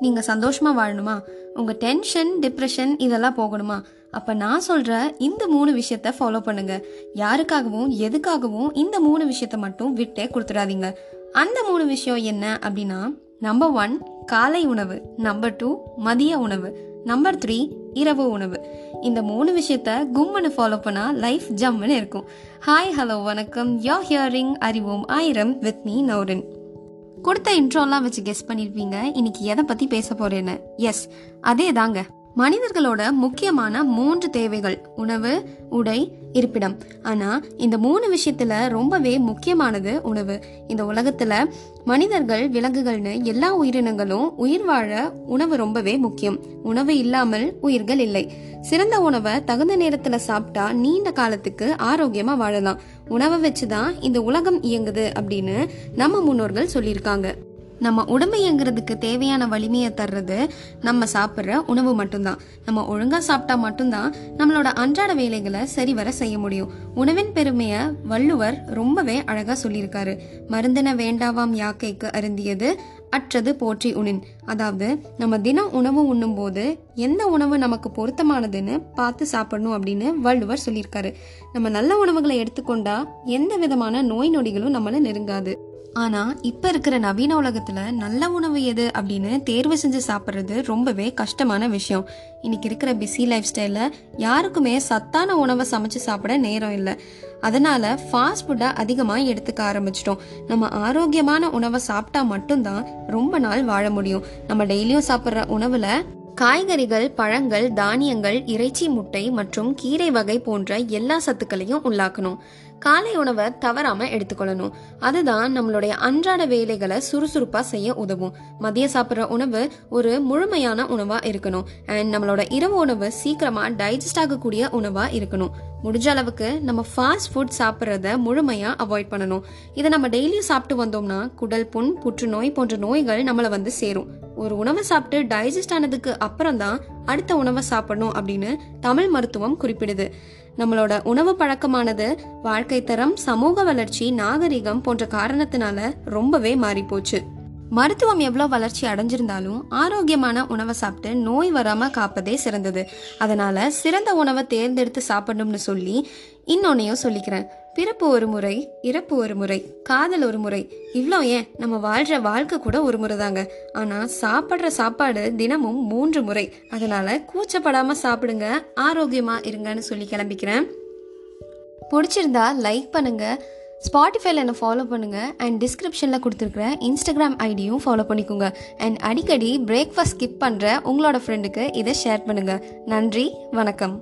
நீங்கள் சந்தோஷமாக வாழணுமா? உங்கள் டென்ஷன் டிப்ரெஷன் இதெல்லாம் போகணுமா? அப்போ நான் சொல்கிற இந்த மூணு விஷயத்த ஃபாலோ பண்ணுங்க. யாருக்காகவும் எதுக்காகவும் இந்த மூணு விஷயத்த மட்டும் விட்டே கொடுத்துடாதீங்க. அந்த மூணு விஷயம் என்ன அப்படின்னா நம்பர் ஒன் காலை உணவு. நம்பர் டூ மதிய உணவு. நம்பர் த்ரீ இரவு உணவு. இந்த மூணு விஷயத்த கும்முன்னு ஃபாலோ பண்ணால் லைஃப் ஜம்முன்னு இருக்கும். ஹாய் ஹலோ வணக்கம். யோ ஹியரிங் அறிவோம் ஆயிரம் வித் மீ நௌரின் கொடுத்த இன்ட்ரோலாம் வச்சு கெஸ் பண்ணியிருப்பீங்க இன்னைக்கு எதை பற்றி பேச போறேன்னு? எஸ் அதே தாங்க மனிதர்களோட முக்கியமான மூன்று தேவைகள். உணவு உடை இருப்பிடம். ஆனால் இந்த மூணு விஷயத்தில் ரொம்பவே முக்கியமானது உணவு. இந்த உலகத்தில் மனிதர்கள் விலங்குகள்னு எல்லா உயிரினங்களும் உயிர் வாழ உணவு ரொம்பவே முக்கியம். உணவு இல்லாமல் உயிர்கள் இல்லை. சிறந்த உணவை தகுந்த நேரத்தில் சாப்பிட்டா நீண்ட காலத்துக்கு ஆரோக்கியமாக வாழலாம். உணவை வச்சு தான் இந்த உலகம் இயங்குது அப்படின்னு நம்ம முன்னோர்கள் சொல்லியிருக்காங்க. நம்ம உடம்புங்கிறதுக்கு தேவையான வலிமையை தர்றது நம்ம சாப்பிட்ற உணவு மட்டும்தான். நம்ம ஒழுங்காக சாப்பிட்டா மட்டும்தான் நம்மளோட அன்றாட வேலைகளை சரிவர செய்ய முடியும். உணவின் பெருமையை வள்ளுவர் ரொம்பவே அழகாக சொல்லியிருக்காரு. மருந்தின வேண்டாவாம் யாக்கைக்கு அருந்தியது அற்றது போற்றி உணின் அதாவது நம்ம தினம் உணவு உண்ணும்போது எந்த உணவு நமக்கு பொருத்தமானதுன்னு பார்த்து சாப்பிடணும் அப்படின்னு வள்ளுவர் சொல்லியிருக்காரு. நம்ம நல்ல உணவுகளை எடுத்துக்கொண்டா எந்த விதமான நோய் நொடிகளும் நம்மளை நெருங்காது. ஆனால் இப்போ இருக்கிற நவீன உலகத்தில் நல்ல உணவு எது அப்படின்னு தேர்வு செஞ்சு சாப்பிட்றது ரொம்பவே கஷ்டமான விஷயம். இன்றைக்கி இருக்கிற பிஸி லைஃப் ஸ்டைலில் யாருக்குமே சத்தான உணவை சமைச்சு சாப்பிட நேரம் இல்லை. அதனால் ஃபாஸ்ட் ஃபுட்டை அதிகமாக எடுத்துக்க ஆரம்பிச்சிட்டோம். நம்ம ஆரோக்கியமான உணவை சாப்பிட்டா மட்டும்தான் ரொம்ப நாள் வாழ முடியும். நம்ம டெய்லியும் சாப்பிட்ற உணவில் காய்கறிகள் பழங்கள் தானியங்கள் இறைச்சி முட்டை மற்றும் கீரை வகை போன்ற எல்லா சத்துக்களையும் உள்ளாக்கணும். காலை உணவை தவறாம எடுத்துக்கொள்ளணும். அதுதான் நம்மளுடைய அன்றாட வேலைகளை சுறுசுறுப்பா செய்ய உதவும். மதிய சாப்பிட்ற உணவு ஒரு முழுமையான உணவா இருக்கணும். அண்ட் நம்மளோட இரவு உணவு சீக்கிரமா டைஜஸ்ட் ஆகக்கூடிய உணவா இருக்கணும். முடிஞ்ச அளவுக்கு நம்ம ஃபாஸ்ட் ஃபுட் சாப்பிட்றத முழுமையா அவாய்ட் பண்ணணும். இதை நம்ம டெய்லியும் சாப்பிட்டு வந்தோம்னா குடல் புண் புற்றுநோய் போன்ற நோய்கள் நம்மளை வந்து சேரும். ஒரு உணவை சாப்பிட்டு டைஜஸ்ட் ஆனதுக்கு அப்புறம் தான் அடுத்த உணவை சாப்பிடணும் அப்படின்னு தமிழ் மருத்துவம் குறிப்பிடுது. நம்மளோட உணவு பழக்கமானது வாழ்க்கை தரம் சமூக வளர்ச்சி நாகரிகம் போன்ற காரணத்தினால ரொம்பவே மாறி போச்சு மருத்துவம் எவ்வளோ வளர்ச்சி அடைஞ்சிருந்தாலும் ஆரோக்கியமான உணவை சாப்பிட்டு நோய் வராம காப்பதே சிறந்தது. அதனால சிறந்த உணவை தேர்ந்தெடுத்து சாப்பிடணும்னு சொல்லி இன்னொன்னையும் சொல்லிக்கிறேன். பிறப்பு ஒரு முறை இறப்பு ஒரு முறை காதல் ஒரு முறை. இவ்வளோ ஏன்? நம்ம வாழ்கிற வாழ்க்கை கூட ஒரு முறை தாங்க ஆனால் சாப்பிட்ற சாப்பாடு தினமும் மூன்று முறை. அதனால கூச்சப்படாமல் சாப்பிடுங்க ஆரோக்கியமாக இருங்கன்னு சொல்லி கிளம்பிக்கிறேன். பிடிச்சிருந்தா லைக் பண்ணுங்க. ஸ்பாட்டிஃபைல என்னை ஃபாலோ பண்ணுங்க. அண்ட் டிஸ்கிரிப்ஷனில் கொடுத்துருக்குற இன்ஸ்டாகிராம் ஐடியும் ஃபாலோ பண்ணிக்கோங்க. அண்ட் அடிக்கடி பிரேக்ஃபாஸ்ட் ஸ்கிப் பண்ணுற உங்களோட ஃப்ரெண்டுக்கு இதை ஷேர் பண்ணுங்க. நன்றி வணக்கம்.